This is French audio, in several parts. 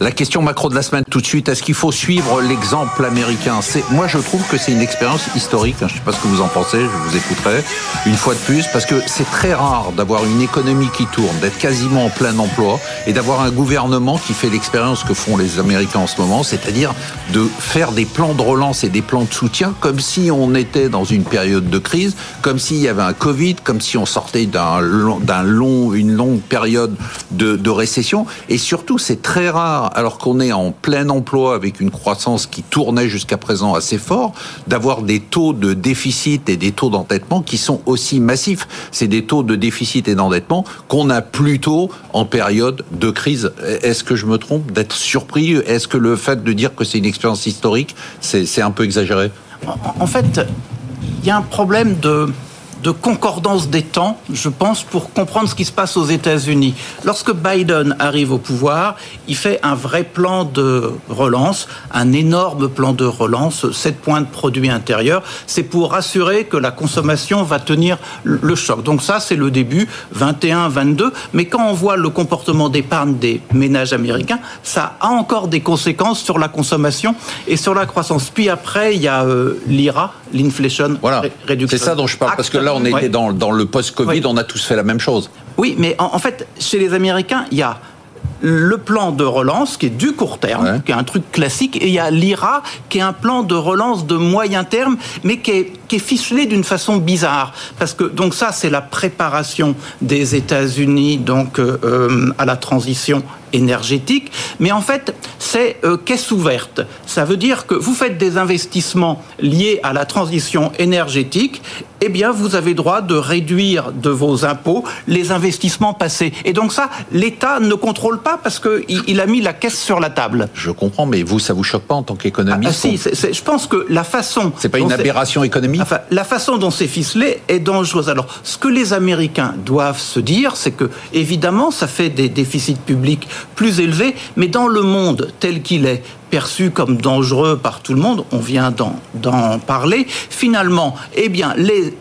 La question macro de la semaine tout de suite, est-ce qu'il faut suivre l'exemple américain? C'est Moi, je trouve que c'est une expérience historique. Je ne sais pas ce que vous en pensez, je vous écouterai une fois de plus, parce que c'est très rare d'avoir une économie qui tourne, d'être quasiment en plein emploi et d'avoir un gouvernement qui fait l'expérience que font les Américains en ce moment, c'est-à-dire de faire des plans de relance et des plans de soutien comme si on était dans une période de crise, comme s'il y avait un Covid, comme si on sortait d'un long, une longue période de, de récession. Et surtout, c'est très rare, alors qu'on est en plein emploi avec une croissance qui tournait jusqu'à présent assez fort, d'avoir des taux de déficit et des taux d'endettement qui sont aussi massifs. C'est des taux de déficit et d'endettement qu'on a plutôt en période de crise. Est-ce que je me trompe d'être surpris? Est-ce que le fait de dire que c'est une expérience historique, c'est un peu exagéré? En fait, il y a un problème de de concordance des temps, je pense, pour comprendre ce qui se passe aux États-Unis. Lorsque Biden arrive au pouvoir, il fait un vrai plan de relance, un énorme plan de relance, 7 points de produit intérieur. C'est pour assurer que la consommation va tenir le choc. Donc ça, c'est le début, 21, 22. Mais quand on voit le comportement d'épargne des ménages américains, ça a encore des conséquences sur la consommation et sur la croissance. Puis après, il y a euh, l'IRA, l'inflation voilà. C'est ça dont je parle, parce que là, on était dans, dans, le post-Covid, on a tous fait la même chose. Oui, mais en, fait, chez les Américains, il y a le plan de relance qui est du court terme, qui est un truc classique, et il y a l'IRA qui est un plan de relance de moyen terme, mais qui est, qui est ficelé d'une façon bizarre. Parce que donc ça, c'est la préparation des États-Unis donc euh, euh, à la transition énergétique, mais en fait, c'est euh, caisse ouverte. Ça veut dire que vous faites des investissements liés à la transition énergétique, eh bien, vous avez droit de réduire de vos impôts les investissements passés. Et donc ça, l'État ne contrôle pas parce qu'il il a mis la caisse sur la table. Je comprends, mais vous, ça vous choque pas en tant qu'économiste ah, Si, je pense que la façon... C'est pas une aberration économique Enfin, la façon dont c'est ficelé est dangereuse. Alors, ce que les Américains doivent se dire, c'est que, évidemment, ça fait des déficits publics plus élevé, mais dans le monde tel qu'il est, perçu comme dangereux par tout le monde, on vient d'en parler, finalement, eh bien, les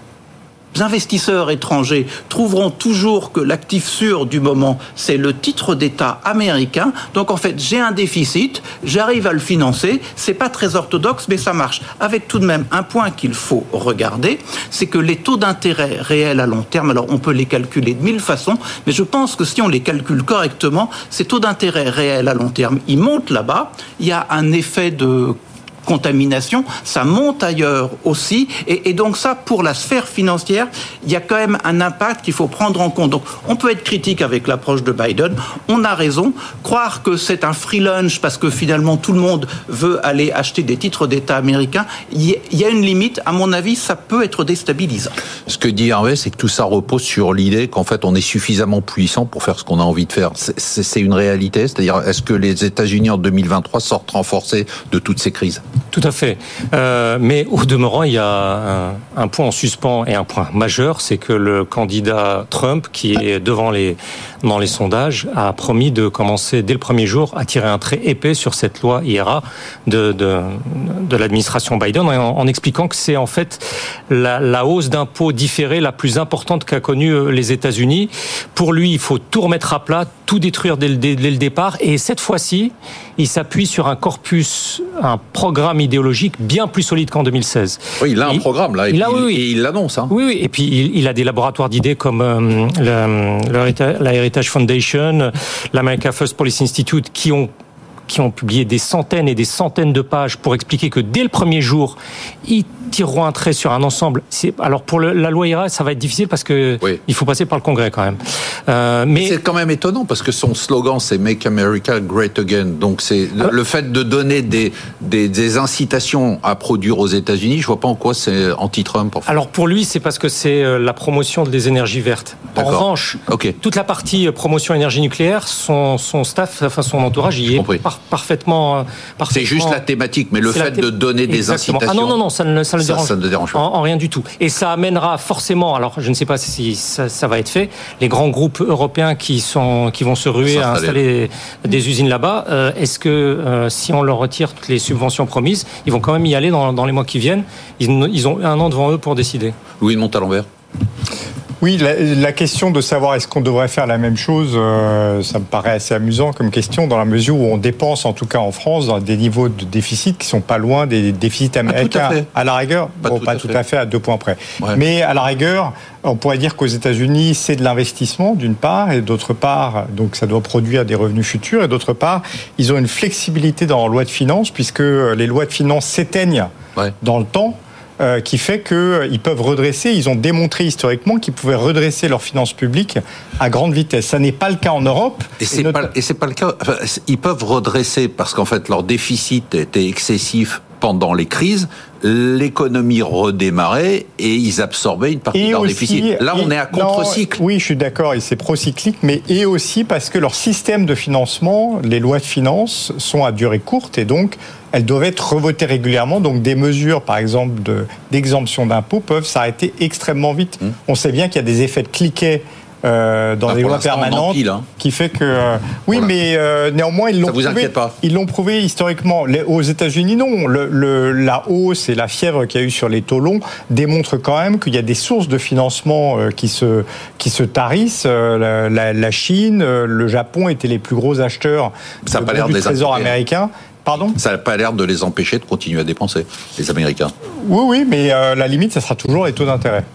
investisseurs étrangers trouveront toujours que l'actif sûr du moment, c'est le titre d'État américain. Donc en fait, j'ai un déficit, j'arrive à le financer. C'est pas très orthodoxe, mais ça marche. Avec tout de même un point qu'il faut regarder, c'est que les taux d'intérêt réels à long terme, alors on peut les calculer de mille façons, mais je pense que si on les calcule correctement, ces taux d'intérêt réels à long terme, ils montent là-bas. Il y a un effet de contamination, ça monte ailleurs aussi. Et, donc ça, pour la sphère financière, il y a quand même un impact qu'il faut prendre en compte. Donc on peut être critique avec l'approche de Biden, on a raison. Croire que c'est un free lunch parce que finalement tout le monde veut aller acheter des titres d'État américains, il y a une limite. À mon avis, ça peut être déstabilisant. Ce que dit Hervé, c'est que tout ça repose sur l'idée qu'en fait on est suffisamment puissant pour faire ce qu'on a envie de faire. C'est une réalité, c'est-à-dire est-ce que les États-Unis en 2023 sortent renforcés de toutes ces crises? Tout à fait. Euh, mais au demeurant, il y a un, point en suspens et un point majeur, c'est que le candidat Trump, qui est devant les dans les sondages, a promis de commencer dès le premier jour à tirer un trait épais sur cette loi IRA de de, l'administration Biden, en, expliquant que c'est en fait la, hausse d'impôts différée la plus importante qu'a connue euh, les États-Unis. Pour lui, il faut tout remettre à plat, tout détruire dès le, dès le départ, et cette fois-ci, il s'appuie sur un corpus, un programme idéologique bien plus solide qu'en 2016. Oui, il a un programme là, et, il, et il l'annonce. Hein. Oui, oui, et puis il, a des laboratoires d'idées comme euh, la Heritage Foundation, l'America First Policy Institute, qui ont qui ont publié des centaines et des centaines de pages pour expliquer que dès le premier jour, ils tireront un trait sur un ensemble. Alors pour la loi IRA, ça va être difficile parce que il faut passer par le Congrès quand même. Euh, mais c'est quand même étonnant parce que son slogan c'est Make America Great Again. Donc c'est le fait de donner des, des, incitations à produire aux États-Unis. Je vois pas en quoi c'est anti-Trump. Alors pour lui, c'est parce que c'est euh, la promotion des énergies vertes. En revanche, toute la partie euh, promotion énergie nucléaire, son, son staff, enfin son entourage, y est parfaitement. C'est juste la thématique, mais le fait de donner des incitations. Ah non non non, ça ne ça, ne dérange pas. En, rien du tout. Et ça amènera forcément, alors je ne sais pas si ça, va être fait, les grands groupes européens qui, sont, qui vont se ruer à installer des usines là-bas, euh, est-ce que euh, si on leur retire toutes les subventions promises, ils vont quand même y aller dans, les mois qui viennent? Ils, ont un an devant eux pour décider. Louis de Montalembert Oui, la, question de savoir est-ce qu'on devrait faire la même chose, euh, ça me paraît assez amusant comme question, dans la mesure où on dépense, en tout cas en France, dans des niveaux de déficit qui sont pas loin des déficits américains. À, la rigueur, pas, tout, à fait. à deux points près. Mais à la rigueur, on pourrait dire qu'aux États-Unis, c'est de l'investissement d'une part, et d'autre part, donc ça doit produire des revenus futurs, et d'autre part, ils ont une flexibilité dans la loi de finances, puisque les lois de finances s'éteignent dans le temps. Euh, qui fait qu'ils euh, peuvent redresser, ils ont démontré historiquement qu'ils pouvaient redresser leurs finances publiques à grande vitesse. Ça n'est pas le cas en Europe. Et c'est pas, pas le cas. ils peuvent redresser parce qu'en fait leur déficit était excessif pendant les crises, l'économie redémarrait et ils absorbaient une partie de leur déficit. Là, on est à contre-cycle. Oui, je suis d'accord, et c'est pro-cyclique, mais et aussi parce que leur système de financement, les lois de finances, sont à durée courte et donc elles doivent être revotées régulièrement. Donc des mesures, par exemple, d'exemption d'impôts peuvent s'arrêter extrêmement vite. Hum. On sait bien qu'il y a des effets de cliquet euh, dans des lois permanentes, hein. qui fait que euh, oui, mais euh, néanmoins ils l'ont prouvé. Ils l'ont prouvé historiquement. aux États-Unis, non. Le, la hausse et la fièvre qu'il y a eu sur les taux longs démontrent quand même qu'il y a des sources de financement qui se qui se tarissent. La, la, Chine, le Japon étaient les plus gros acheteurs Ça de, du trésor américain. Pardon Ça n'a pas l'air de les empêcher de continuer à dépenser, les Américains. Oui, oui, mais la limite, ça sera toujours les taux d'intérêt.